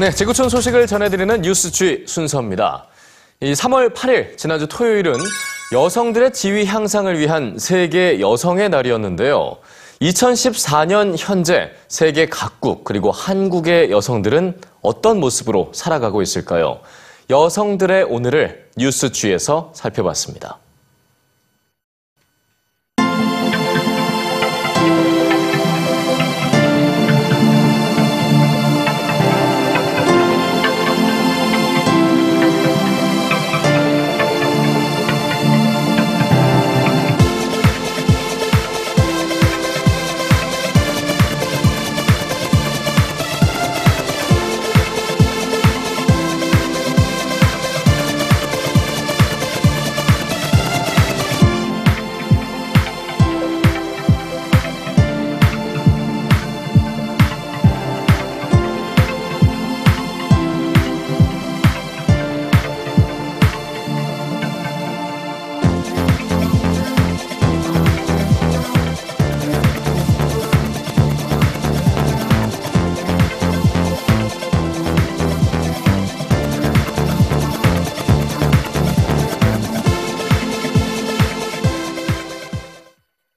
네, 지구촌 소식을 전해드리는 뉴스 G 순서입니다. 이 3월 8일 지난주 토요일은 여성들의 지위 향상을 위한 세계 여성의 날이었는데요. 2014년 현재 세계 각국 그리고 한국의 여성들은 어떤 모습으로 살아가고 있을까요? 여성들의 오늘을 뉴스 G에서 살펴봤습니다.